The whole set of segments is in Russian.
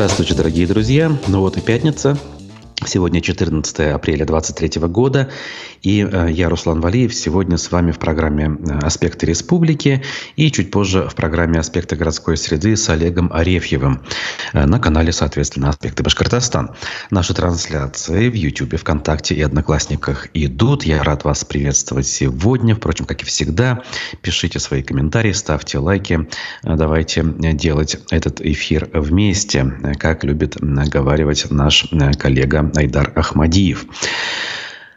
Здравствуйте, дорогие друзья. Ну вот и пятница. Сегодня 14 апреля 2023 года, и э, я, Руслан Валиев, сегодня с вами в программе э, «Аспекты республики» и чуть позже в программе «Аспекты городской среды» с Олегом Арефьевым э, на канале, соответственно, «Аспекты Башкортостан». Наши трансляции в YouTube, ВКонтакте и Одноклассниках идут. Я рад вас приветствовать сегодня. Впрочем, как и всегда, пишите свои комментарии, ставьте лайки. Давайте делать этот эфир вместе, как любит говаривать наш коллега Айдар Ахмадиев.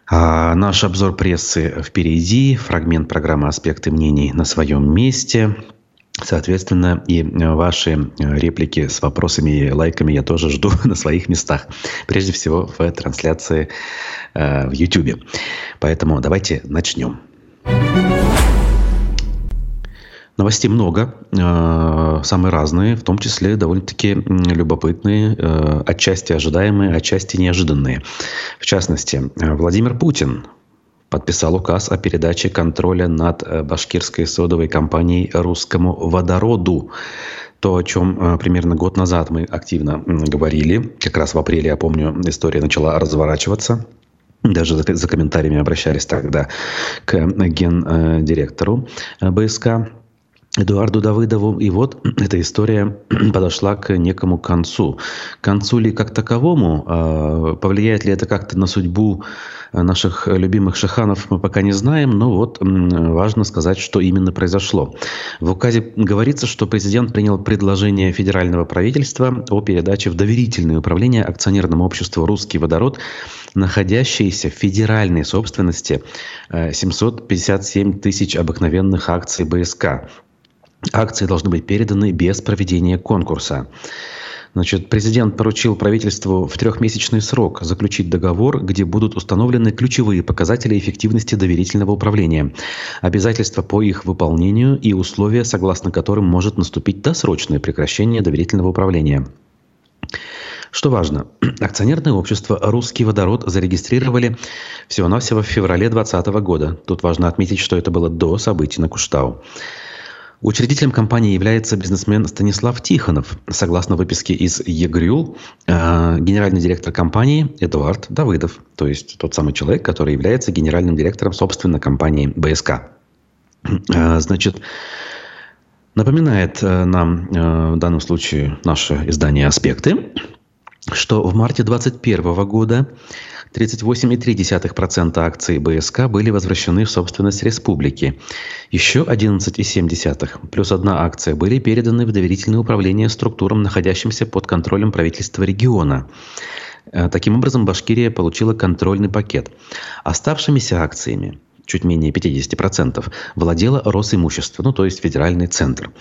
А наш обзор прессы впереди, фрагмент программы «Аспекты мнений» на своем месте. Соответственно, и ваши реплики с вопросами и лайками я тоже жду на своих местах. Прежде всего в трансляции э, в YouTube. Поэтому давайте начнем. Новостей много, э, самые разные, в том числе довольно-таки любопытные, э, отчасти ожидаемые, отчасти неожиданные. В частности, э, Владимир Путин подписал указ о передаче контроля над башкирской содовой компанией «Русскому водороду». То, о чем примерно год назад мы активно говорили, как раз в апреле, я помню, история начала разворачиваться. Даже за комментариями обращались тогда к гендиректору БСК Эдуарду Давыдову. И вот эта история подошла к некому концу. К концу ли как таковому, а, повлияет ли это как-то на судьбу наших любимых шаханов, мы пока не знаем, но вот важно сказать, что именно произошло. В указе говорится, что президент принял предложение федерального правительства о передаче в доверительное управление акционерному обществу «Русский водород», находящейся в федеральной собственности 757 э, тысяч обыкновенных акций БСК. Акции должны быть переданы без проведения конкурса. Значит, президент поручил правительству в трехмесячный срок заключить договор, где будут установлены ключевые показатели эффективности доверительного управления, обязательства по их выполнению и условия, согласно которым может наступить досрочное прекращение доверительного управления. Что важно, акционерное общество «Русский водород» зарегистрировали всего-навсего в феврале 2020 года. Тут важно отметить, что это было до событий на Куштау. Учредителем компании является бизнесмен Станислав Тихонов. Согласно выписке из ЕГРЮЛ, э, генеральный директор компании Эдуард Давыдов, то есть тот самый человек, который является генеральным директором, собственно, компании БСК. Э, значит, напоминает э, нам в данном случае наше издание «Аспекты», что в марте 2021 года 38,3% акций БСК были возвращены в собственность республики. Еще 11,7% плюс одна акция были переданы в доверительное управление структурам, находящимся под контролем правительства региона. Э, таким образом, Башкирия получила контрольный пакет. Оставшимися акциями чуть менее 50%, владела Росимущество, ну то есть федеральный центр.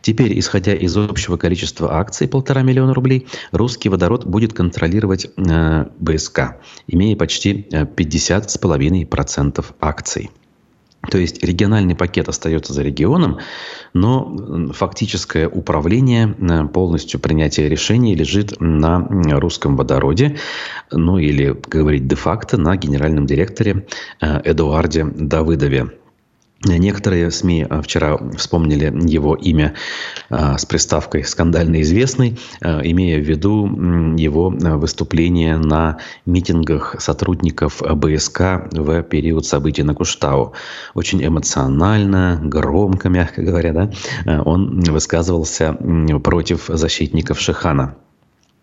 Теперь, исходя из общего количества акций, полтора миллиона рублей, русский водород будет контролировать э, БСК, имея почти 50,5% э, акций. То есть региональный пакет остается за регионом, но фактическое управление, э, полностью принятие решений лежит на русском водороде, ну или, говорить, де-факто на генеральном директоре э, Эдуарде Давыдове. Некоторые СМИ а, вчера вспомнили его имя а, с приставкой «скандально известный», а, имея в виду его выступление на митингах сотрудников БСК в период событий на Куштау. Очень эмоционально, громко, мягко говоря, да, он высказывался против защитников Шихана.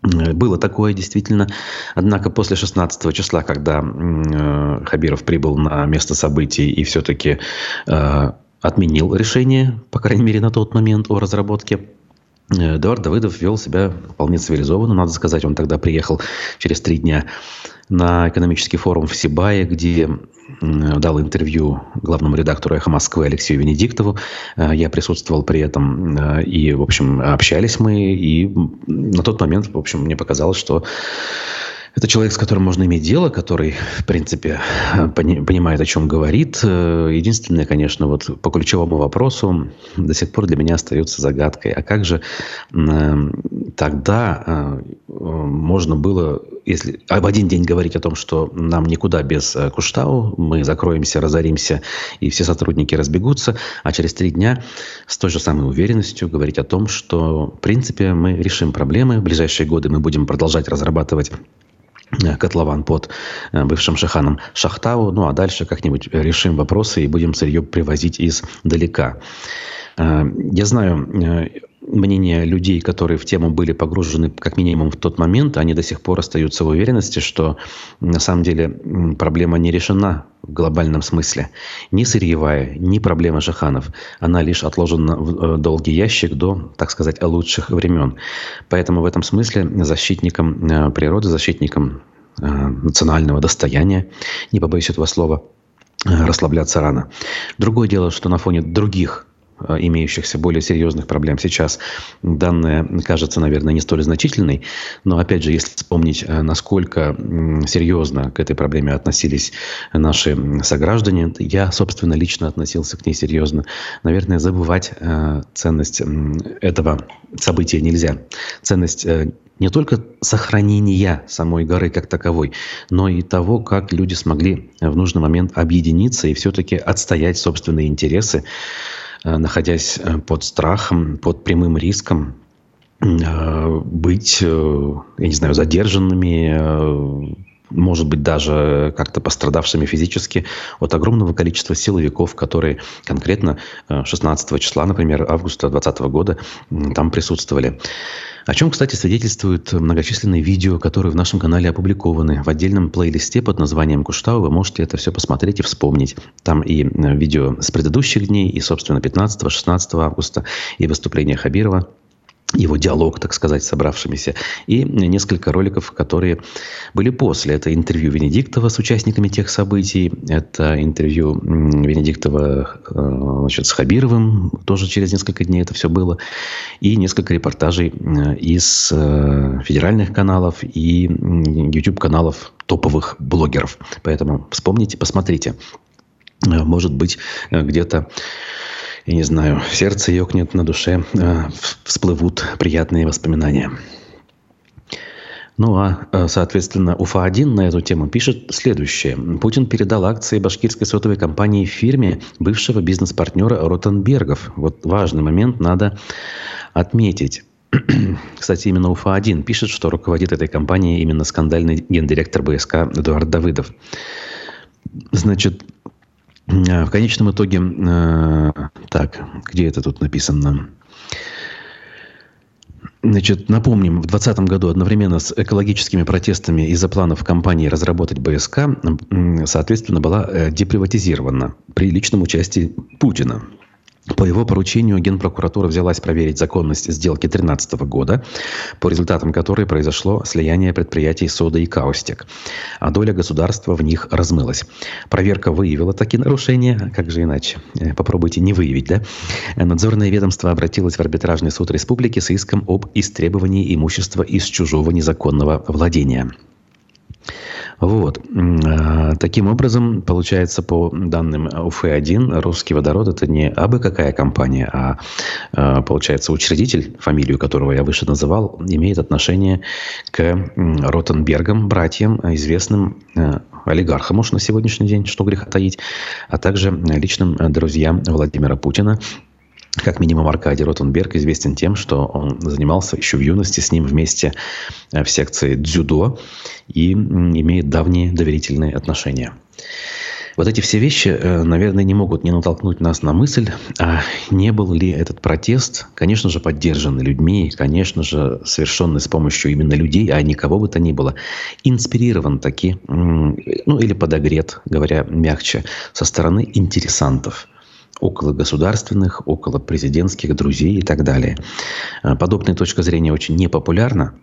Было такое действительно. Однако после 16 числа, когда э, Хабиров прибыл на место событий и все-таки э, отменил решение, по крайней мере на тот момент, о разработке Эдуард Давыдов вел себя вполне цивилизованно, надо сказать. Он тогда приехал через три дня на экономический форум в Сибае, где дал интервью главному редактору «Эхо Москвы» Алексею Венедиктову. Э, я присутствовал при этом, э, и, в общем, общались мы. И на тот момент, в общем, мне показалось, что это человек, с которым можно иметь дело, который, в принципе, понимает, о чем говорит. Э, единственное, конечно, вот по ключевому вопросу до сих пор для меня остается загадкой. А как же тогда можно было если в один день говорить о том, что нам никуда без э, Куштау, мы закроемся, разоримся, и все сотрудники разбегутся, а через три дня с той же самой уверенностью говорить о том, что, в принципе, мы решим проблемы, в ближайшие годы мы будем продолжать разрабатывать э, котлован под э, бывшим шаханом Шахтау. Ну, а дальше как-нибудь решим вопросы и будем сырье привозить издалека. Я знаю мнения людей, которые в тему были погружены как минимум в тот момент, они до сих пор остаются в уверенности, что на самом деле проблема не решена в глобальном смысле. Ни сырьевая, ни проблема Жаханов. Она лишь отложена в э, долгий ящик до, так сказать, лучших времен. Поэтому в этом смысле защитникам э, природы, защитникам э, национального достояния, не побоюсь этого слова, расслабляться рано. Другое дело, что на фоне других Э, имеющихся более серьезных проблем. Сейчас данная кажется, наверное, не столь значительной, но, опять же, если вспомнить, э, насколько серьезно к этой проблеме относились наши сограждане, я, собственно, лично относился к ней серьезно. Наверное, забывать э, ценность этого события нельзя. Ценность не только сохранения самой горы как таковой, но и того, как люди смогли в нужный момент объединиться и все-таки отстоять собственные интересы Э, находясь э, под страхом, под прямым риском э, быть, я не знаю, задержанными, может быть, даже как-то пострадавшими физически от огромного количества силовиков, которые конкретно 16 числа, например, августа 2020 года там присутствовали. О чем, кстати, свидетельствуют многочисленные видео, которые в нашем канале опубликованы. В отдельном плейлисте под названием Куштау вы можете это все посмотреть и вспомнить. Там и видео с предыдущих дней, и, собственно, 15-16 августа, и выступление Хабирова его диалог, так сказать, собравшимися, и несколько роликов, которые были после. Это интервью Венедиктова с участниками тех событий, это интервью Венедиктова э, значит, с Хабировым, тоже через несколько дней это все было, и несколько репортажей э, из э, федеральных каналов и YouTube-каналов топовых блогеров. Поэтому вспомните, посмотрите. Может быть, где-то я не знаю, сердце ёкнет на душе, э, всплывут приятные воспоминания. Ну а, э, соответственно, УФА-1 на эту тему пишет следующее. Путин передал акции башкирской сотовой компании фирме бывшего бизнес-партнера Ротенбергов. Вот важный момент надо отметить. Кстати, именно УФА-1 пишет, что руководит этой компанией именно скандальный гендиректор БСК Эдуард Давыдов. Значит, в конечном итоге, э, так, где это тут написано? Значит, напомним, в 2020 году одновременно с экологическими протестами из-за планов компании разработать БСК, соответственно, была э, деприватизирована при личном участии Путина. По его поручению Генпрокуратура взялась проверить законность сделки 2013 года, по результатам которой произошло слияние предприятий «Сода» и «Каустик», а доля государства в них размылась. Проверка выявила такие нарушения, как же иначе? Э, попробуйте не выявить, да? Надзорное ведомство обратилось в арбитражный суд республики с иском об истребовании имущества из чужого незаконного владения. Вот. А, таким образом, получается, по данным УФ-1, русский водород это не абы какая компания, а, а получается, учредитель, фамилию которого я выше называл, имеет отношение к Ротенбергам, братьям, известным а, олигархам уж на сегодняшний день, что греха таить, а также личным друзьям Владимира Путина, как минимум Аркадий Ротенберг известен тем, что он занимался еще в юности с ним вместе э, в секции дзюдо и имеет давние доверительные отношения. Вот эти все вещи, э, наверное, не могут не натолкнуть нас на мысль, а не был ли этот протест, конечно же, поддержанный людьми, конечно же, совершенный с помощью именно людей, а не кого бы то ни было, инспирирован таки, ну или подогрет, говоря мягче, со стороны интересантов – около государственных, около президентских друзей и так далее. Э, подобная точка зрения очень непопулярна.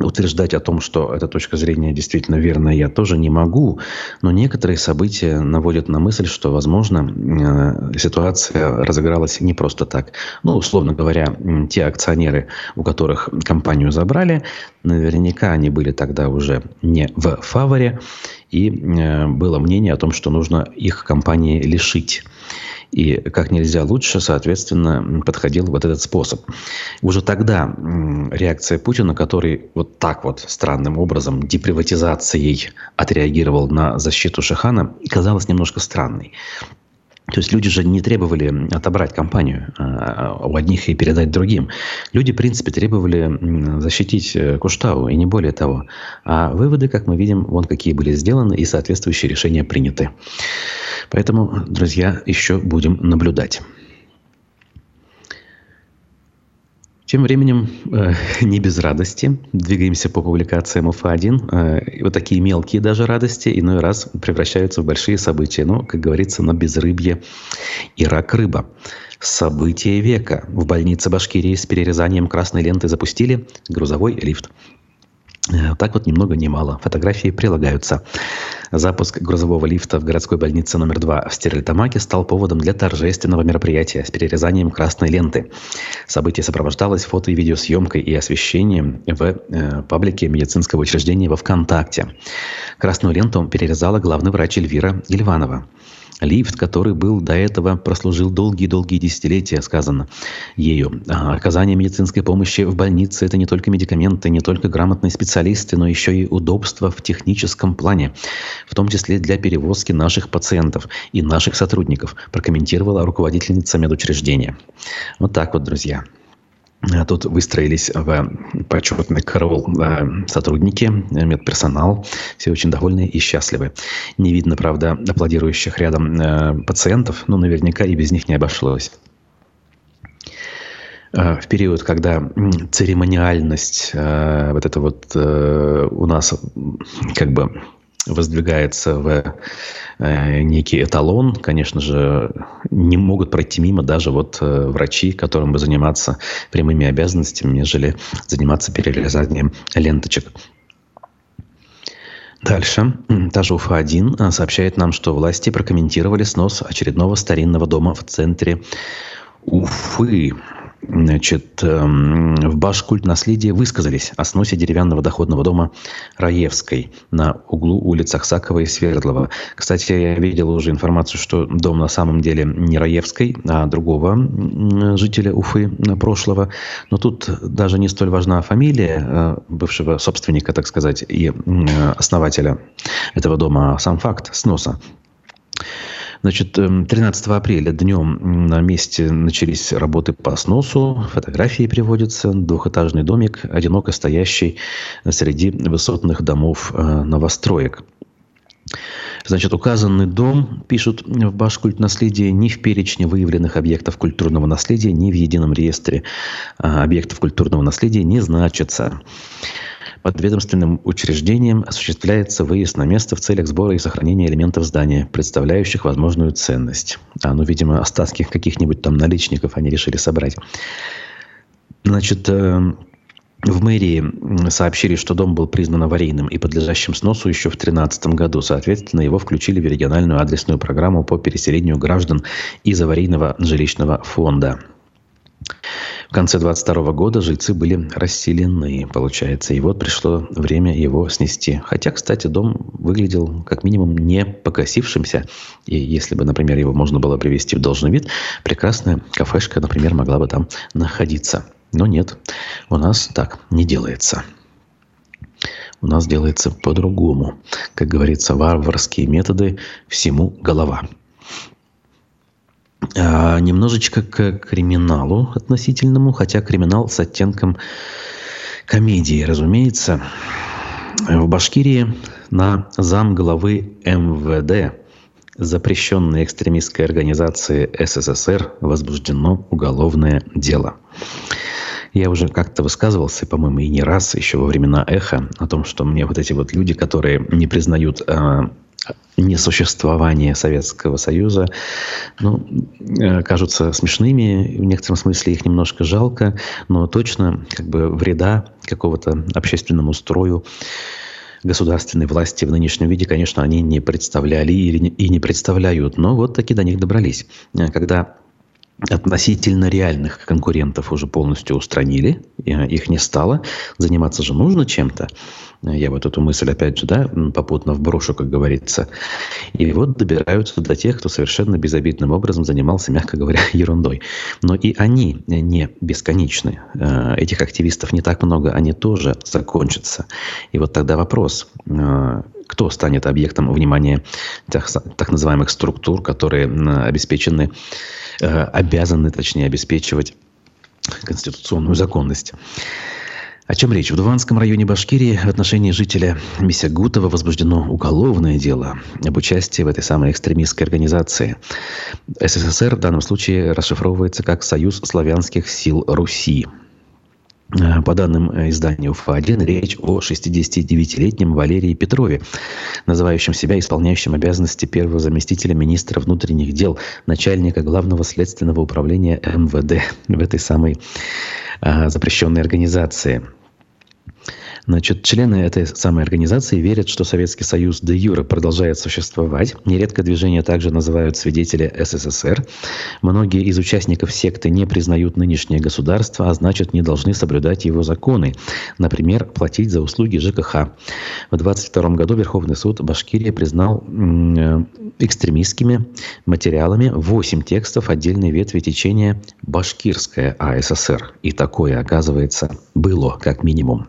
Утверждать о том, что эта точка зрения действительно верная, я тоже не могу, но некоторые события наводят на мысль, что, возможно, э, ситуация разыгралась не просто так. Ну, условно говоря, те акционеры, у которых компанию забрали, Наверняка они были тогда уже не в фаворе, и э, было мнение о том, что нужно их компании лишить. И как нельзя лучше, соответственно, подходил вот этот способ. Уже тогда реакция Путина, который вот так вот странным образом деприватизацией отреагировал на защиту Шихана, казалась немножко странной. То есть люди же не требовали отобрать компанию а, у одних и передать другим. Люди, в принципе, требовали защитить э, Куштау, и не более того. А выводы, как мы видим, вон какие были сделаны, и соответствующие решения приняты. Поэтому, друзья, еще будем наблюдать. Тем временем, э, не без радости, двигаемся по публикациям УФА-1. Э, вот такие мелкие даже радости иной раз превращаются в большие события. Но, как говорится, на безрыбье и рак-рыба. Событие века. В больнице Башкирии с перерезанием красной ленты запустили грузовой лифт. Э, так вот, ни много ни мало. Фотографии прилагаются. Запуск грузового лифта в городской больнице номер 2 в Стерлитамаке стал поводом для торжественного мероприятия с перерезанием красной ленты. Событие сопровождалось фото- и видеосъемкой и освещением в э, паблике медицинского учреждения во ВКонтакте. Красную ленту перерезала главный врач Эльвира Ильванова. Лифт, который был до этого, прослужил долгие-долгие десятилетия, сказано ею. А оказание медицинской помощи в больнице – это не только медикаменты, не только грамотные специалисты, но еще и удобство в техническом плане, в том числе для перевозки наших пациентов и наших сотрудников, прокомментировала руководительница медучреждения. Вот так вот, друзья. А тут выстроились в почетный караул сотрудники, медперсонал. Все очень довольны и счастливы. Не видно, правда, аплодирующих рядом э, пациентов, но наверняка и без них не обошлось. Э, в период, когда церемониальность, э, вот это вот у нас как бы воздвигается в э, некий эталон, конечно же, не могут пройти мимо даже вот э, врачи, которым бы заниматься прямыми обязанностями, нежели заниматься перерезанием ленточек. Дальше. Та же УФА-1 э, сообщает нам, что власти прокомментировали снос очередного старинного дома в центре Уфы. Значит, эм, в Башкульт наследия высказались о сносе деревянного доходного дома Раевской на углу улиц Аксакова и Свердлова. Кстати, я видел уже информацию, что дом на самом деле не Раевской, а другого жителя Уфы прошлого. Но тут даже не столь важна фамилия э, бывшего собственника, так сказать, и основателя этого дома, а сам факт сноса. Значит, 13 эм, апреля днем на месте начались работы по сносу. Фотографии приводятся. Двухэтажный домик, одиноко стоящий среди высотных домов э, новостроек. Значит, указанный дом, пишут в Башкульт наследие, ни в перечне выявленных объектов культурного наследия, ни в едином реестре э, объектов культурного наследия не значится. Подведомственным учреждением осуществляется выезд на место в целях сбора и сохранения элементов здания, представляющих возможную ценность. А, ну, видимо, остатки каких-нибудь там наличников они решили собрать. Значит, э, в мэрии сообщили, что дом был признан аварийным и подлежащим сносу еще в 2013 году. Соответственно, его включили в региональную адресную программу по переселению граждан из аварийного жилищного фонда. В конце 22 года жильцы были расселены, получается. И вот пришло время его снести. Хотя, кстати, дом выглядел как минимум не покосившимся. И если бы, например, его можно было привести в должный вид, прекрасная кафешка, например, могла бы там находиться. Но нет, у нас так не делается. У нас делается по-другому. Как говорится, варварские методы всему голова. А, немножечко к криминалу относительному, хотя криминал с оттенком комедии, разумеется. В Башкирии на зам главы МВД запрещенной экстремистской организации СССР возбуждено уголовное дело. Я уже как-то высказывался, по-моему, и не раз, еще во времена эхо, о том, что мне вот эти вот люди, которые не признают э, несуществование Советского Союза, ну, э, кажутся смешными, в некотором смысле их немножко жалко, но точно как бы вреда какого-то общественному строю государственной власти в нынешнем виде, конечно, они не представляли и не представляют, но вот таки до них добрались. Когда относительно реальных конкурентов уже полностью устранили, их не стало. Заниматься же нужно чем-то. Я вот эту мысль, опять же, да, попутно вброшу, как говорится. И вот добираются до тех, кто совершенно безобидным образом занимался, мягко говоря, ерундой. Но и они не бесконечны. Э, этих активистов не так много, они тоже закончатся. И вот тогда вопрос, э, кто станет объектом внимания тех, так называемых структур, которые обеспечены, э, обязаны, точнее, обеспечивать конституционную законность. О чем речь? В Дуванском районе Башкирии в отношении жителя Мисягутова возбуждено уголовное дело об участии в этой самой экстремистской организации. СССР в данном случае расшифровывается как «Союз славянских сил Руси». По данным издания УФА-1, речь о 69-летнем Валерии Петрове, называющем себя исполняющим обязанности первого заместителя министра внутренних дел, начальника главного следственного управления МВД в этой самой а, запрещенной организации. Значит, члены этой самой организации верят, что Советский Союз де юре продолжает существовать. Нередко движение также называют свидетели СССР. Многие из участников секты не признают нынешнее государство, а значит не должны соблюдать его законы. Например, платить за услуги ЖКХ. В 22 году Верховный суд Башкирии признал экстремистскими материалами 8 текстов отдельной ветви течения Башкирская АССР. И такое, оказывается, было как минимум.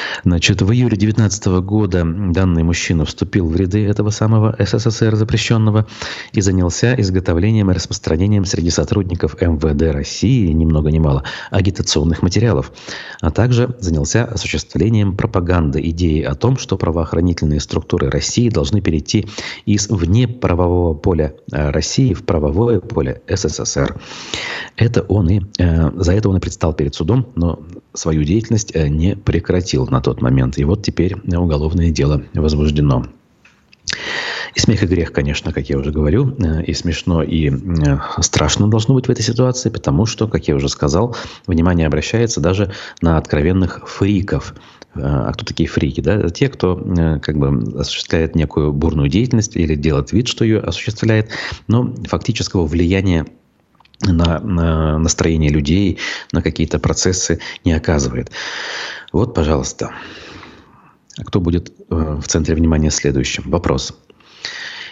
Значит, в июле 2019 года данный мужчина вступил в ряды этого самого СССР запрещенного и занялся изготовлением и распространением среди сотрудников МВД России, ни много ни мало, агитационных материалов, а также занялся осуществлением пропаганды идеи о том, что правоохранительные структуры России должны перейти из внеправового поля э, России в правовое поле СССР. Это он и, э, за это он и предстал перед судом, но свою деятельность э, не прекратил на тот момент. И вот теперь уголовное дело возбуждено. И смех и грех, конечно, как я уже говорю, э, и смешно, и э, страшно должно быть в этой ситуации, потому что, как я уже сказал, внимание обращается даже на откровенных фриков. А кто такие фрики? Да? Те, кто как бы осуществляет некую бурную деятельность или делает вид, что ее осуществляет, но фактического влияния на, на настроение людей, на какие-то процессы не оказывает. Вот, пожалуйста. А кто будет э, в центре внимания следующим? Вопрос.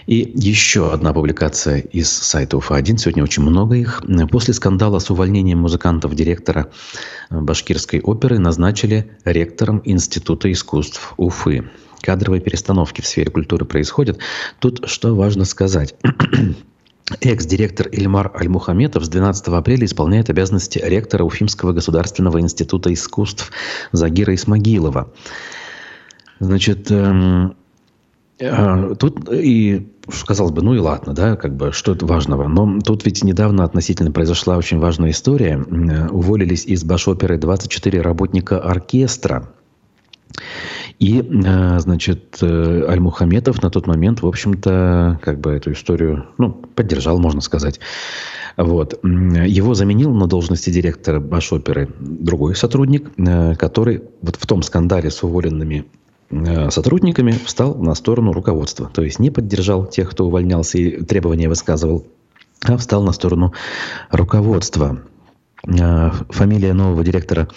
И еще одна публикация из сайта УФА-1. Сегодня очень много их. После скандала с увольнением музыкантов директора э, Башкирской оперы назначили ректором Института искусств Уфы. Кадровые перестановки в сфере культуры происходят. Тут что важно сказать. Экс-директор Ильмар Альмухаметов с 12 апреля исполняет обязанности ректора Уфимского государственного института искусств Загира Исмагилова. Значит, эм, э, тут и казалось бы, ну и ладно, да, как бы что это важного. Но тут ведь недавно относительно произошла очень важная история. Уволились из Башоперы 24 работника оркестра. И, э, значит, э, Аль-Мухаметов на тот момент, в общем-то, как бы эту историю, ну, поддержал, можно сказать. Вот. Его заменил на должности директора Башоперы другой сотрудник, э, который вот в том скандале с уволенными сотрудниками встал на сторону руководства. То есть не поддержал тех, кто увольнялся и требования высказывал, а встал на сторону руководства. Э, фамилия нового директора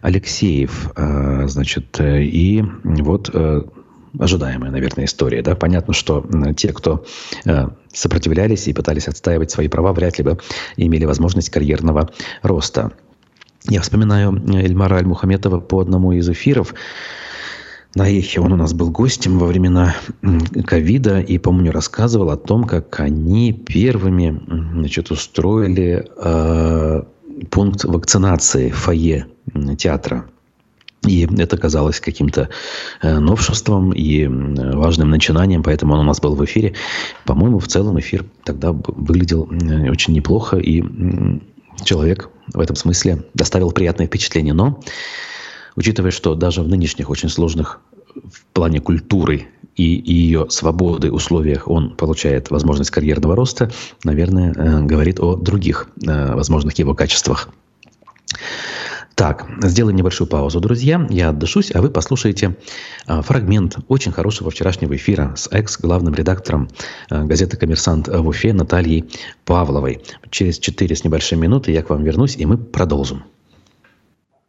Алексеев, э, значит, э, и вот ожидаемая, наверное, история. Да? Понятно, что те, кто сопротивлялись и пытались отстаивать свои права, вряд ли бы имели возможность карьерного роста. Я вспоминаю Эльмара Аль-Мухаметова по одному из эфиров. На Эхе он у нас был гостем во времена ковида и, помню, рассказывал о том, как они первыми значит, устроили пункт вакцинации в фойе театра. И это казалось каким-то э, новшеством и важным начинанием, поэтому он у нас был в эфире. По-моему, в целом эфир тогда выглядел очень неплохо, и человек в этом смысле доставил приятное впечатление. Но, учитывая, что даже в нынешних очень сложных в плане культуры и ее свободы условиях он получает возможность карьерного роста, наверное, э, говорит о других э, возможных его качествах. Так, сделаем небольшую паузу, друзья. Я отдышусь, а вы послушаете а, фрагмент очень хорошего вчерашнего эфира с экс-главным редактором газеты «Коммерсант» в Уфе Натальей Павловой. Через четыре с небольшой минуты я к вам вернусь, и мы продолжим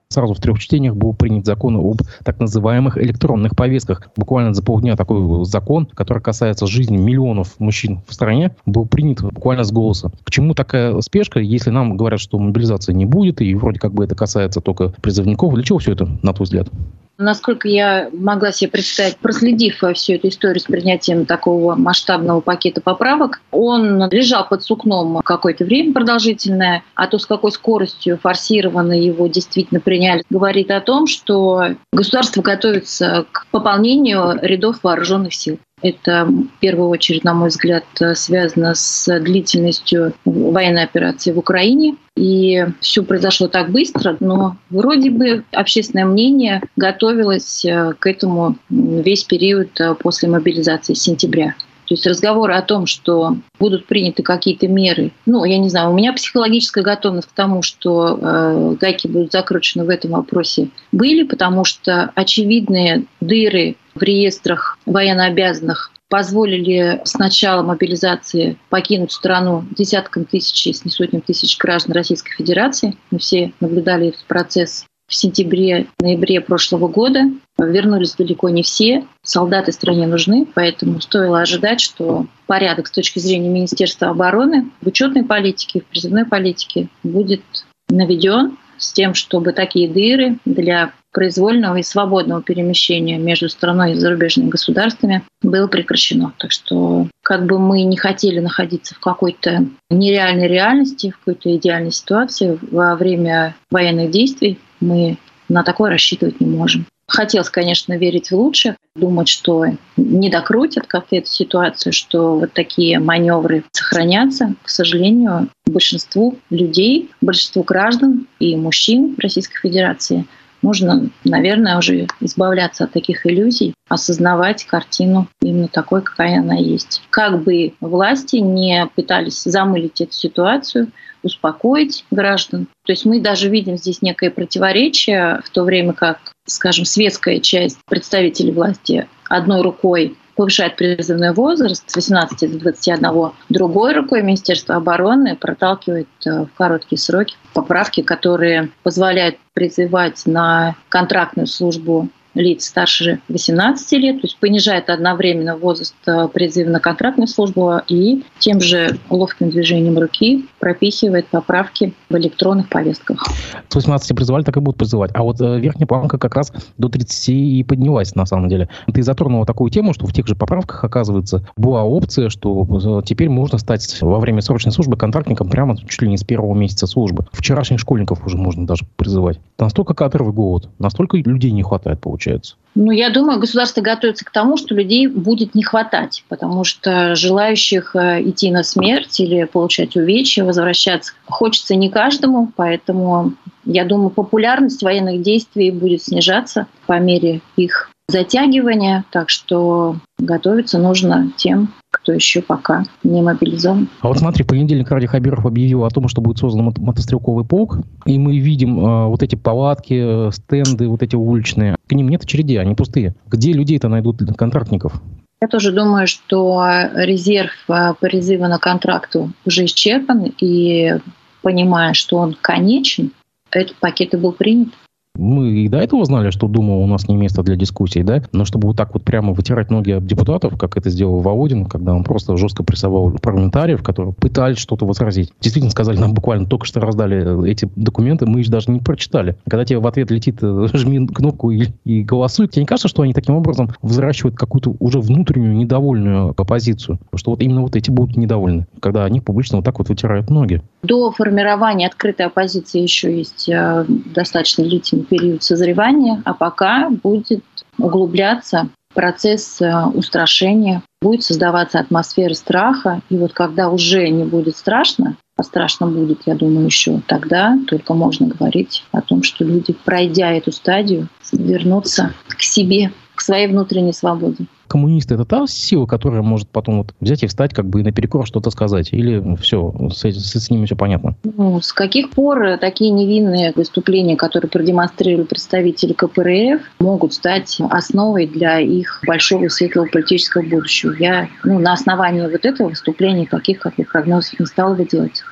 сразу в трех чтениях был принят закон об так называемых электронных повестках. Буквально за полдня такой закон, который касается жизни миллионов мужчин в стране, был принят буквально с голоса. К чему такая спешка, если нам говорят, что мобилизации не будет, и вроде как бы это касается только призывников? Для чего все это, на твой взгляд? Насколько я могла себе представить, проследив всю эту историю с принятием такого масштабного пакета поправок, он лежал под сукном какое-то время продолжительное, а то с какой скоростью форсированно его действительно приняли, говорит о том, что государство готовится к пополнению рядов вооруженных сил. Это в первую очередь, на мой взгляд, связано с длительностью военной операции в Украине. И все произошло так быстро, но вроде бы общественное мнение готовилось э, к этому весь период э, после мобилизации сентября. То есть разговоры о том, что будут приняты какие-то меры, ну, я не знаю, у меня психологическая готовность к тому, что э, гайки будут закручены в этом вопросе, были, потому что очевидные дыры в реестрах военнообязанных позволили с начала мобилизации покинуть страну десяткам тысяч, если не сотням тысяч граждан Российской Федерации. Мы все наблюдали этот процесс в сентябре-ноябре прошлого года. Вернулись далеко не все. Солдаты стране нужны, поэтому стоило ожидать, что порядок с точки зрения Министерства обороны в учетной политике, в призывной политике будет наведен с тем, чтобы такие дыры для произвольного и свободного перемещения между страной и зарубежными государствами было прекращено. Так что как бы мы не хотели находиться в какой-то нереальной реальности, в какой-то идеальной ситуации во время военных действий, мы на такое рассчитывать не можем. Хотелось, конечно, верить в лучшее, думать, что не докрутят как-то эту ситуацию, что вот такие маневры сохранятся. К сожалению, большинству людей, большинству граждан и мужчин Российской Федерации нужно, наверное, уже избавляться от таких иллюзий, осознавать картину именно такой, какая она есть. Как бы власти не пытались замылить эту ситуацию, успокоить граждан. То есть мы даже видим здесь некое противоречие, в то время как, скажем, светская часть представителей власти одной рукой повышает призывной возраст с 18 до 21, другой рукой Министерство обороны проталкивает э, в короткие сроки поправки, которые позволяют призывать на контрактную службу лиц старше 18 лет, то есть понижает одновременно возраст э, призыва на контрактную службу и тем же ловким движением руки пропихивает поправки в электронных повестках. С 18 призывали, так и будут призывать. А вот э, верхняя планка как раз до 30 и поднялась на самом деле. Ты затронула такую тему, что в тех же поправках, оказывается, была опция, что э, теперь можно стать во время срочной службы контрактником прямо чуть ли не с первого месяца службы. Вчерашних школьников уже можно даже призывать. Настолько кадровый голод, настолько людей не хватает, получается получается? Ну, я думаю, государство готовится к тому, что людей будет не хватать, потому что желающих э, идти на смерть или получать увечья, возвращаться хочется не каждому, поэтому я думаю, популярность военных действий будет снижаться по мере их затягивания, так что готовиться нужно тем, кто еще пока не мобилизован. А вот смотри, в понедельник Ради Хабиров объявил о том, что будет создан мотострелковый полк, и мы видим э, вот эти палатки, э, стенды, вот эти уличные. К ним нет очередей, они пустые. Где людей-то найдут контрактников? Я тоже думаю, что резерв э, по призыву на контракту уже исчерпан, и понимая, что он конечен, этот пакет и был принят. Мы и до этого знали, что Дума у нас не место для дискуссий, да, но чтобы вот так вот прямо вытирать ноги об депутатов, как это сделал Володин, когда он просто жестко прессовал парламентариев, которые пытались что-то возразить. Действительно сказали, нам буквально только что раздали эти документы, мы их даже не прочитали. Когда тебе в ответ летит э, жми кнопку и, и голосуй, тебе не кажется, что они таким образом взращивают какую-то уже внутреннюю недовольную оппозицию? Что вот именно вот эти будут недовольны, когда они публично вот так вот вытирают ноги? До формирования открытой оппозиции еще есть э, достаточно длительный период созревания, а пока будет углубляться процесс э, устрашения, будет создаваться атмосфера страха. И вот когда уже не будет страшно, а страшно будет, я думаю, еще тогда только можно говорить о том, что люди, пройдя эту стадию, вернутся к себе, к своей внутренней свободе. Коммунисты это та сила, которая может потом вот взять и встать как бы и наперекор что-то сказать? Или все, с, с, с ними все понятно? Ну, с каких пор такие невинные выступления, которые продемонстрировали представители КПРФ, могут стать основой для их большого светлого политического будущего? Я ну, на основании вот этого выступления таких, как я прогнозов, не стала бы делать.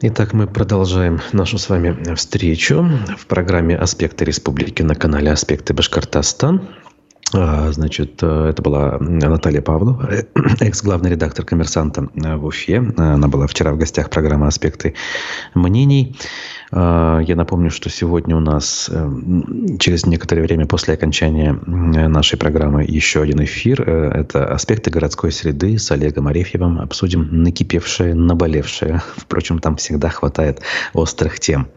Итак, мы продолжаем нашу с вами встречу в программе «Аспекты республики» на канале «Аспекты Башкортостан». А, значит, э, это была Наталья Павлова, экс-главный редактор «Коммерсанта» в Уфе. Она была вчера в гостях программы «Аспекты мнений». А, я напомню, что сегодня у нас э, через некоторое время после окончания нашей программы еще один эфир. Э, это «Аспекты городской среды» с Олегом Арефьевым. Обсудим накипевшее, наболевшее. Впрочем, там всегда хватает острых тем.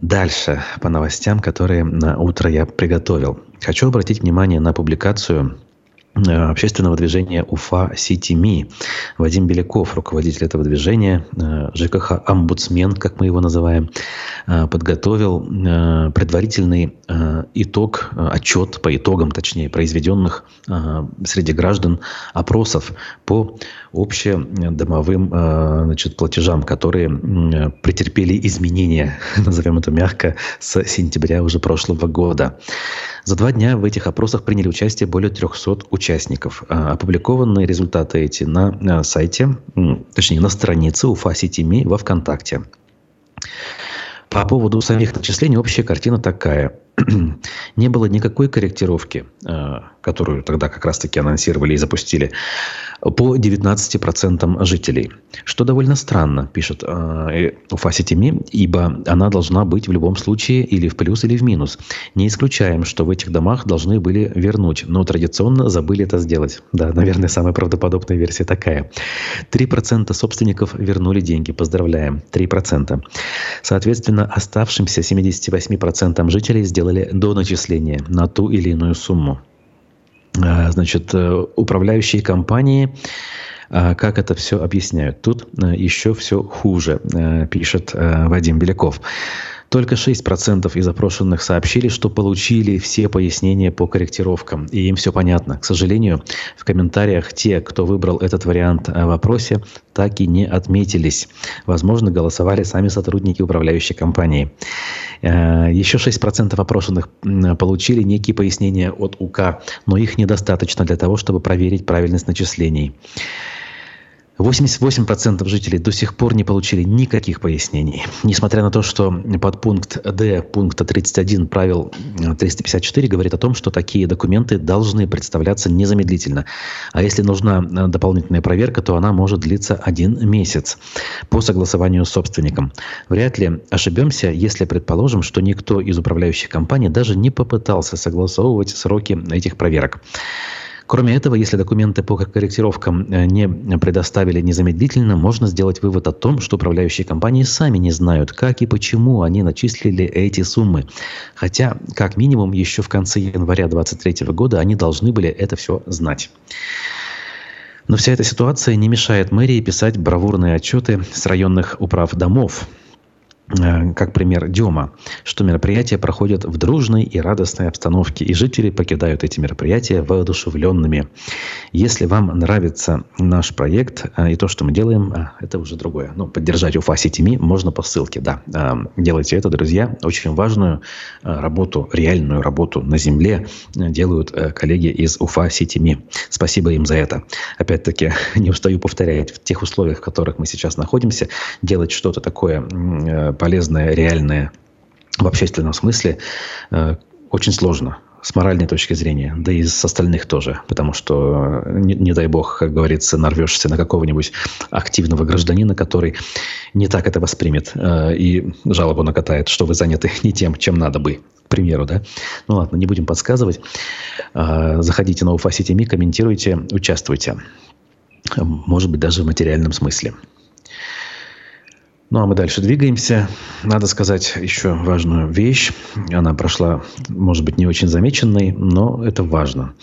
Дальше по новостям, которые на утро я приготовил. Хочу обратить внимание на публикацию общественного движения Уфа Сити Ми. Вадим Беляков, руководитель этого движения, э, ЖКХ «Омбудсмен», как мы его называем, э, подготовил предварительный итог, отчет по итогам, точнее, произведенных среди граждан опросов по общедомовым значит, платежам, которые претерпели изменения, назовем это мягко, с сентября уже прошлого года. За два дня в этих опросах приняли участие более 300 участников. А, опубликованы результаты эти на сайте, точнее на странице УФА Ситими во ВКонтакте. По поводу самих начислений общая картина такая. Не было никакой корректировки, а, которую тогда как раз-таки анонсировали и запустили по 19% жителей. Что довольно странно, пишет э, Уфа Ситими, ибо она должна быть в любом случае или в плюс, или в минус. Не исключаем, что в этих домах должны были вернуть, но традиционно забыли это сделать. Да, наверное, самая правдоподобная версия такая. 3% собственников вернули деньги. Поздравляем. 3%. Соответственно, оставшимся 78% жителей сделали до начисления на ту или иную сумму. А, значит, э, управляющие компании а, как это все объясняют? Тут э, еще все хуже, э, пишет Вадим Беляков. Только 6% из опрошенных сообщили, что получили все пояснения по корректировкам, и им все понятно. К сожалению, в комментариях те, кто выбрал этот вариант в вопросе, так и не отметились. Возможно, голосовали сами сотрудники управляющей компании. Э, еще 6% опрошенных получили некие пояснения от УК, но их недостаточно для того, чтобы проверить правильность начислений. 88% жителей до сих пор не получили никаких пояснений. Несмотря на то, что под пункт D пункта 31 правил 354 говорит о том, что такие документы должны представляться незамедлительно. А если нужна э, дополнительная проверка, то она может длиться один месяц по согласованию с собственником. Вряд ли ошибемся, если предположим, что никто из управляющих компаний даже не попытался согласовывать сроки этих проверок. Кроме этого, если документы по корректировкам э, не предоставили незамедлительно, можно сделать вывод о том, что управляющие компании сами не знают, как и почему они начислили эти суммы. Хотя, как минимум, еще в конце января 2023 года они должны были это все знать. Но вся эта ситуация не мешает мэрии писать бравурные отчеты с районных управ домов, как пример Дема, что мероприятия проходят в дружной и радостной обстановке, и жители покидают эти мероприятия воодушевленными. Если вам нравится наш проект э, и то, что мы делаем, э, это уже другое. Ну, поддержать Уфа Ситими можно по ссылке, да. Делайте это, друзья. Очень важную работу, реальную работу на земле делают коллеги из Уфа Ситими. Спасибо им за это. Опять-таки, не устаю повторять, в тех условиях, в которых мы сейчас находимся, делать что-то такое полезное, реальное в общественном смысле э, очень сложно с моральной точки зрения, да и с остальных тоже, потому что, э, не, не дай бог, как говорится, нарвешься на какого-нибудь активного гражданина, который не так это воспримет э, и жалобу накатает, что вы заняты не тем, чем надо бы, к примеру, да. Ну ладно, не будем подсказывать. Э, заходите на UFA комментируйте, участвуйте. Может быть, даже в материальном смысле. Ну, а мы дальше двигаемся. Надо сказать еще важную вещь. Она прошла, может быть, не очень замеченной, но это важно.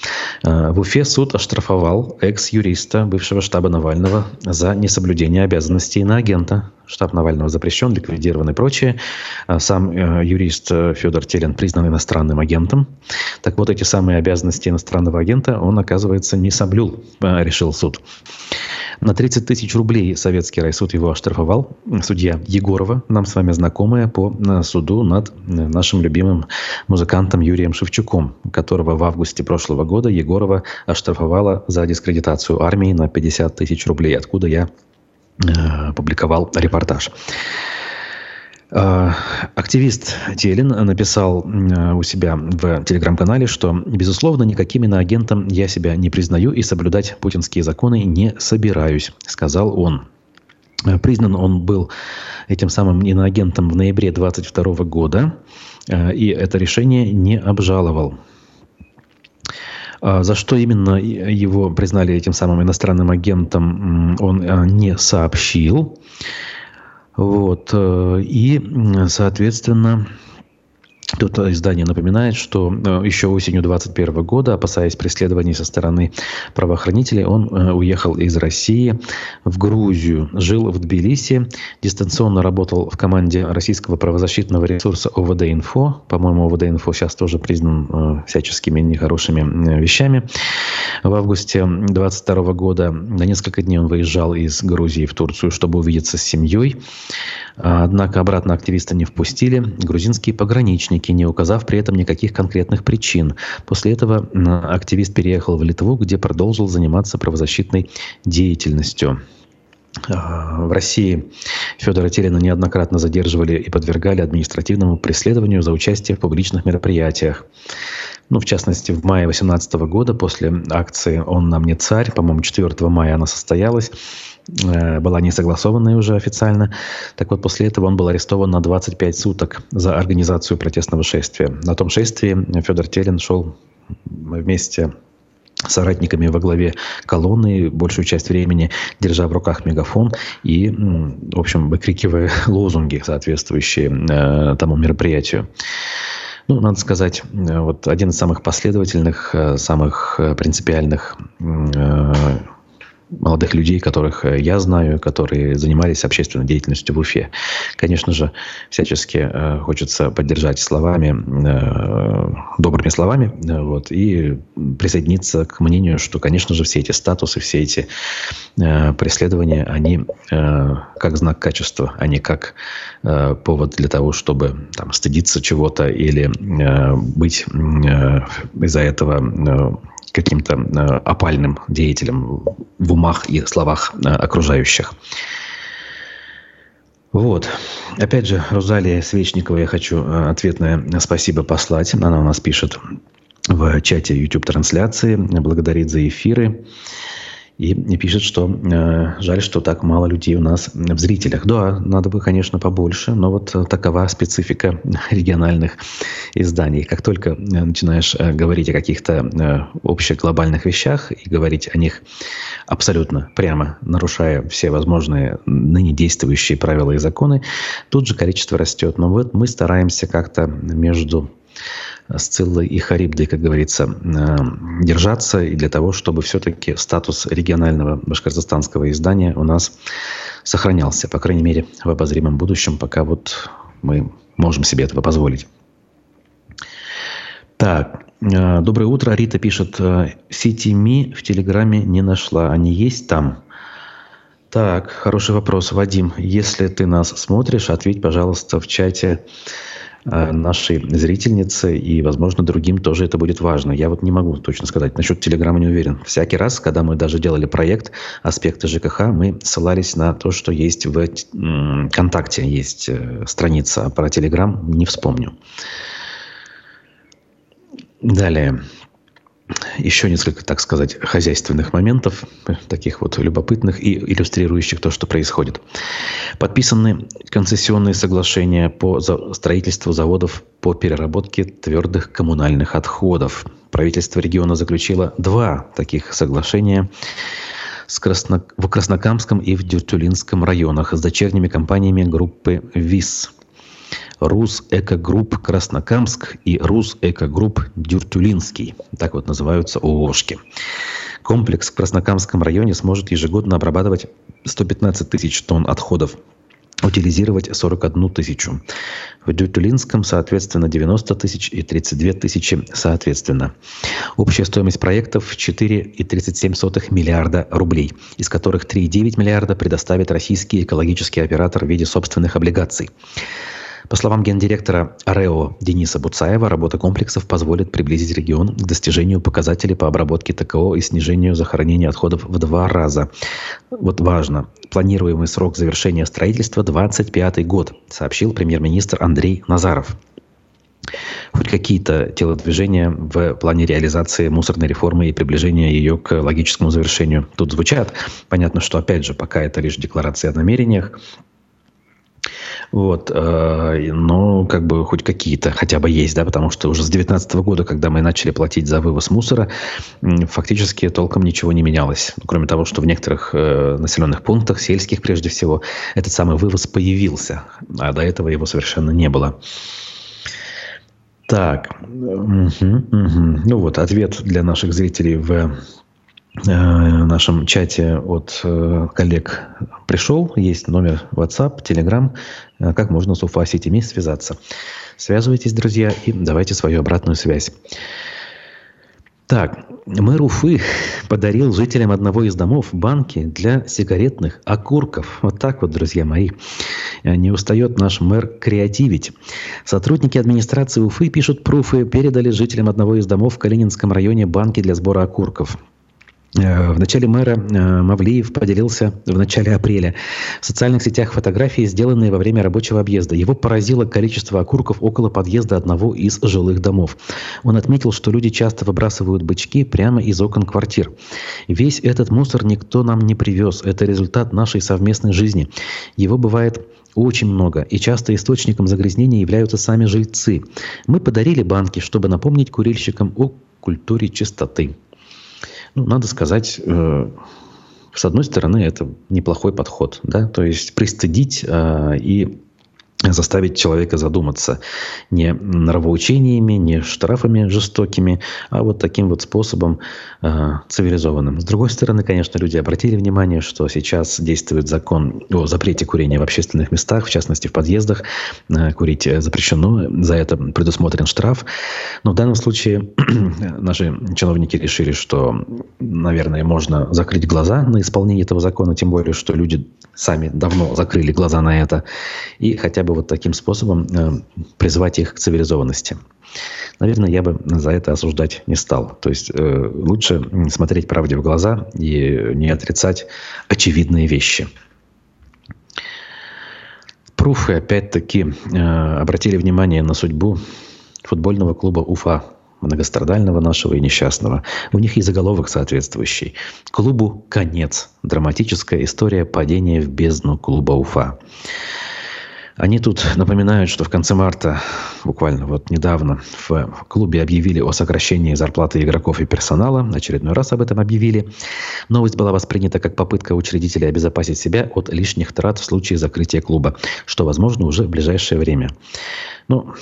Э, в Уфе суд оштрафовал экс-юриста бывшего штаба Навального за несоблюдение обязанностей на агента. Штаб Навального запрещен, ликвидирован и прочее. А сам э, юрист э, Федор Телин признан иностранным агентом. Так вот, эти самые обязанности иностранного агента он, оказывается, не соблюл, решил суд. На 30 тысяч рублей советский райсуд его оштрафовал. Судья Егорова, нам с вами знакомая по э, суду над э, нашим любимым музыкантом Юрием Шевчуком, которого в августе прошлого года Егорова оштрафовала за дискредитацию армии на 50 тысяч рублей, откуда я э, публиковал репортаж. А, активист Телин написал у себя в телеграм-канале, что, безусловно, никаким иноагентом я себя не признаю и соблюдать путинские законы не собираюсь, сказал он. Признан он был этим самым иноагентом в ноябре 2022 года, и это решение не обжаловал. А, за что именно его признали этим самым иностранным агентом, он не сообщил. Вот. Э, и, соответственно, Тут издание напоминает, что э, еще осенью 2021 года, опасаясь преследований со стороны правоохранителей, он э, уехал из России в Грузию, жил в Тбилиси, дистанционно работал в команде российского правозащитного ресурса ОВД-Инфо. По-моему, ОВД-Инфо сейчас тоже признан э, всяческими нехорошими вещами. В августе 2022 года на несколько дней он выезжал из Грузии в Турцию, чтобы увидеться с семьей. Однако обратно активиста не впустили грузинские пограничники, не указав при этом никаких конкретных причин. После этого активист переехал в Литву, где продолжил заниматься правозащитной деятельностью. В России Федора Телина неоднократно задерживали и подвергали административному преследованию за участие в публичных мероприятиях. Ну, в частности, в мае 2018 года после акции «Он нам не царь», по-моему, 4 мая она состоялась, Э, была не согласованная уже официально. Так вот, после этого он был арестован на 25 суток за организацию протестного шествия. На том шествии Федор Телин шел вместе соратниками во главе колонны, большую часть времени держа в руках мегафон и, в общем, выкрикивая лозунги, соответствующие э, тому мероприятию. Ну, надо сказать, э, вот один из самых последовательных, э, самых принципиальных молодых людей, которых э, я знаю, которые занимались общественной деятельностью в Уфе. Конечно же, всячески э, хочется поддержать словами, э, добрыми словами, вот, и присоединиться к мнению, что, конечно же, все эти статусы, все эти преследования, они как знак качества, а не как повод для того, чтобы там, стыдиться чего-то или быть из-за этого каким-то э, опальным деятелем в умах и словах э, окружающих. Вот. Опять же, Розалия Свечникова я хочу э, ответное спасибо послать. Она у нас пишет в чате YouTube-трансляции, благодарит за эфиры. И, и пишет, что э, жаль, что так мало людей у нас в зрителях. Да, надо бы, конечно, побольше, но вот такова специфика региональных изданий. Как только э, начинаешь э, говорить о каких-то э, общих глобальных вещах и говорить о них абсолютно прямо, нарушая все возможные ныне действующие правила и законы, тут же количество растет. Но вот мы стараемся как-то между Сциллой и Харибдой, как говорится, э, держаться, и для того, чтобы все-таки статус регионального башкортостанского издания у нас сохранялся, по крайней мере, в обозримом будущем, пока вот мы можем себе этого позволить. Так, э, доброе утро. Рита пишет, CTMI э, в Телеграме не нашла. Они есть там? Так, хороший вопрос, Вадим. Если ты нас смотришь, ответь, пожалуйста, в чате нашей зрительнице, и, возможно, другим тоже это будет важно. Я вот не могу точно сказать. Насчет Телеграма не уверен. Всякий раз, когда мы даже делали проект «Аспекты ЖКХ», мы ссылались на то, что есть в ВКонтакте, есть э, страница, про Телеграм не вспомню. Далее еще несколько, так сказать, хозяйственных моментов, таких вот любопытных и иллюстрирующих то, что происходит. Подписаны концессионные соглашения по строительству заводов по переработке твердых коммунальных отходов. Правительство региона заключило два таких соглашения с Красно... в Краснокамском и в Дюртюлинском районах с дочерними компаниями группы ВИС. Рус Экогрупп Краснокамск и Рус Экогрупп Дюртюлинский. Так вот называются ООшки. Комплекс в Краснокамском районе сможет ежегодно обрабатывать 115 тысяч тонн отходов утилизировать 41 тысячу. В Дютулинском, соответственно, 90 тысяч и 32 тысячи соответственно. Общая стоимость проектов 4,37 миллиарда рублей, из которых 3,9 миллиарда предоставит российский экологический оператор в виде собственных облигаций. По словам гендиректора РЭО Дениса Буцаева, работа комплексов позволит приблизить регион к достижению показателей по обработке ТКО и снижению захоронения отходов в два раза. Вот важно. Планируемый срок завершения строительства – 25 год, сообщил премьер-министр Андрей Назаров хоть какие-то телодвижения в плане реализации мусорной реформы и приближения ее к логическому завершению тут звучат. Понятно, что, опять же, пока это лишь декларация о намерениях, вот, э, но как бы хоть какие-то хотя бы есть, да, потому что уже с 2019 года, когда мы начали платить за вывоз мусора, фактически толком ничего не менялось. Кроме того, что в некоторых э, населенных пунктах, сельских прежде всего, этот самый вывоз появился, а до этого его совершенно не было. Так, угу, угу. ну вот ответ для наших зрителей в Э, нашем чате от э, коллег пришел. Есть номер WhatsApp, Telegram. Э, как можно с Уфа сетями связаться. Связывайтесь, друзья, и давайте свою обратную связь. Так, мэр Уфы подарил жителям одного из домов банки для сигаретных окурков. Вот так вот, друзья мои. Не устает наш мэр креативить. Сотрудники администрации Уфы пишут пруфы, передали жителям одного из домов в Калининском районе банки для сбора окурков. Э, в начале мэра э, Мавлиев поделился в начале апреля в социальных сетях фотографии, сделанные во время рабочего объезда. Его поразило количество окурков около подъезда одного из жилых домов. Он отметил, что люди часто выбрасывают бычки прямо из окон квартир. Весь этот мусор никто нам не привез. Это результат нашей совместной жизни. Его бывает очень много, и часто источником загрязнения являются сами жильцы. Мы подарили банки, чтобы напомнить курильщикам о культуре чистоты. Ну, надо сказать, э, с одной стороны, это неплохой подход, да, то есть пристыдить э, и заставить человека задуматься не нравоучениями, не штрафами жестокими, а вот таким вот способом э, цивилизованным. С другой стороны, конечно, люди обратили внимание, что сейчас действует закон о запрете курения в общественных местах, в частности в подъездах. Э, курить запрещено, за это предусмотрен штраф. Но в данном случае наши чиновники решили, что, наверное, можно закрыть глаза на исполнение этого закона, тем более, что люди сами давно закрыли глаза на это, и хотя бы вот таким способом э, призвать их к цивилизованности. Наверное, я бы за это осуждать не стал. То есть э, лучше смотреть правде в глаза и не отрицать очевидные вещи. Пруфы опять-таки э, обратили внимание на судьбу футбольного клуба Уфа, многострадального нашего и несчастного. У них и заголовок соответствующий. Клубу конец. Драматическая история падения в бездну клуба Уфа. Они тут напоминают, что в конце марта, буквально вот недавно, в клубе объявили о сокращении зарплаты игроков и персонала. Очередной раз об этом объявили. Новость была воспринята как попытка учредителей обезопасить себя от лишних трат в случае закрытия клуба, что возможно уже в ближайшее время. Ну,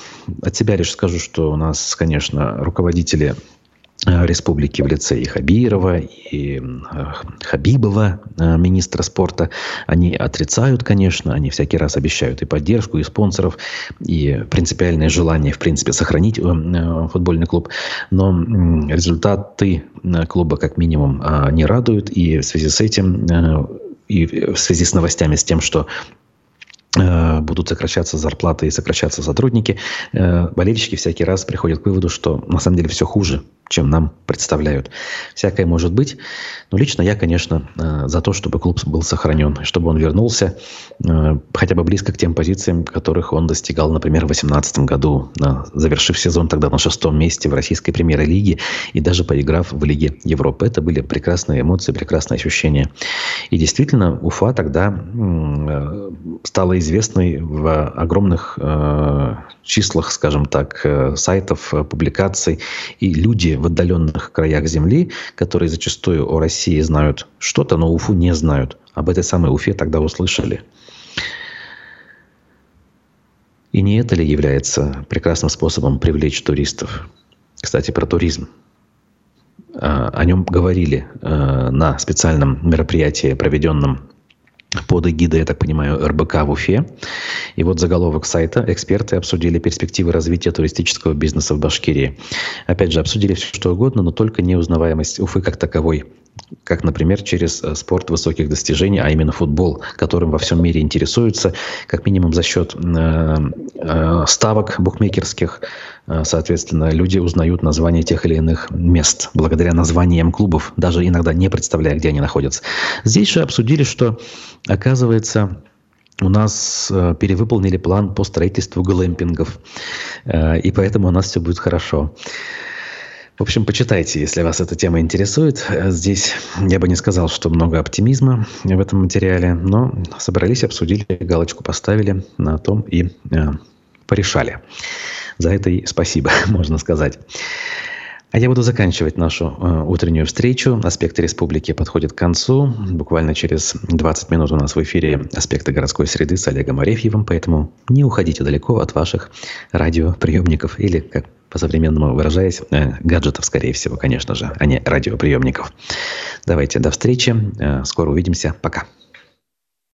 от себя лишь скажу, что у нас, конечно, руководители республики в лице и Хабирова, и э, Хабибова, э, министра спорта. Они отрицают, конечно, они всякий раз обещают и поддержку, и спонсоров, и принципиальное желание, в принципе, сохранить футбольный клуб. Но результаты клуба, как минимум, не радуют, и в связи с этим и в связи с новостями, с тем, что Э, будут сокращаться зарплаты и сокращаться сотрудники, э, болельщики всякий раз приходят к выводу, что на самом деле все хуже, чем нам представляют. Всякое может быть, но лично я, конечно, э, за то, чтобы клуб был сохранен, чтобы он вернулся хотя бы близко к тем позициям, которых он достигал, например, в 2018 году, завершив сезон тогда на шестом месте в российской премьер-лиге и даже поиграв в Лиге Европы. Это были прекрасные эмоции, прекрасные ощущения. И действительно, Уфа тогда стала известный в огромных э, числах, скажем так, э, сайтов, э, публикаций. И люди в отдаленных краях Земли, которые зачастую о России знают что-то, но Уфу не знают. Об этой самой Уфе тогда услышали. И не это ли является прекрасным способом привлечь туристов? Кстати, про туризм. А, о нем говорили на специальном мероприятии, проведенном под эгидой, я так понимаю, РБК в Уфе. И вот заголовок сайта. Эксперты обсудили перспективы развития туристического бизнеса в Башкирии. Опять же, обсудили все что угодно, но только неузнаваемость Уфы как таковой как, например, через э, спорт высоких достижений, а именно футбол, которым во всем мире интересуются, как минимум за счет э, э, ставок букмекерских. Э, соответственно, люди узнают названия тех или иных мест благодаря названиям клубов, даже иногда не представляя, где они находятся. Здесь же обсудили, что, оказывается, у нас э, перевыполнили план по строительству глэмпингов, э, и поэтому у нас все будет хорошо. В общем, почитайте, если вас эта тема интересует. Здесь я бы не сказал, что много оптимизма в этом материале, но собрались, обсудили, галочку поставили на том и порешали. За это и спасибо, можно сказать. А я буду заканчивать нашу э, утреннюю встречу. Аспекты республики подходят к концу. Буквально через 20 минут у нас в эфире аспекты городской среды с Олегом Арефьевым, поэтому не уходите далеко от ваших радиоприемников или, как по-современному выражаясь, э, гаджетов, скорее всего, конечно же, а не радиоприемников. Давайте, до встречи. Э, скоро увидимся. Пока.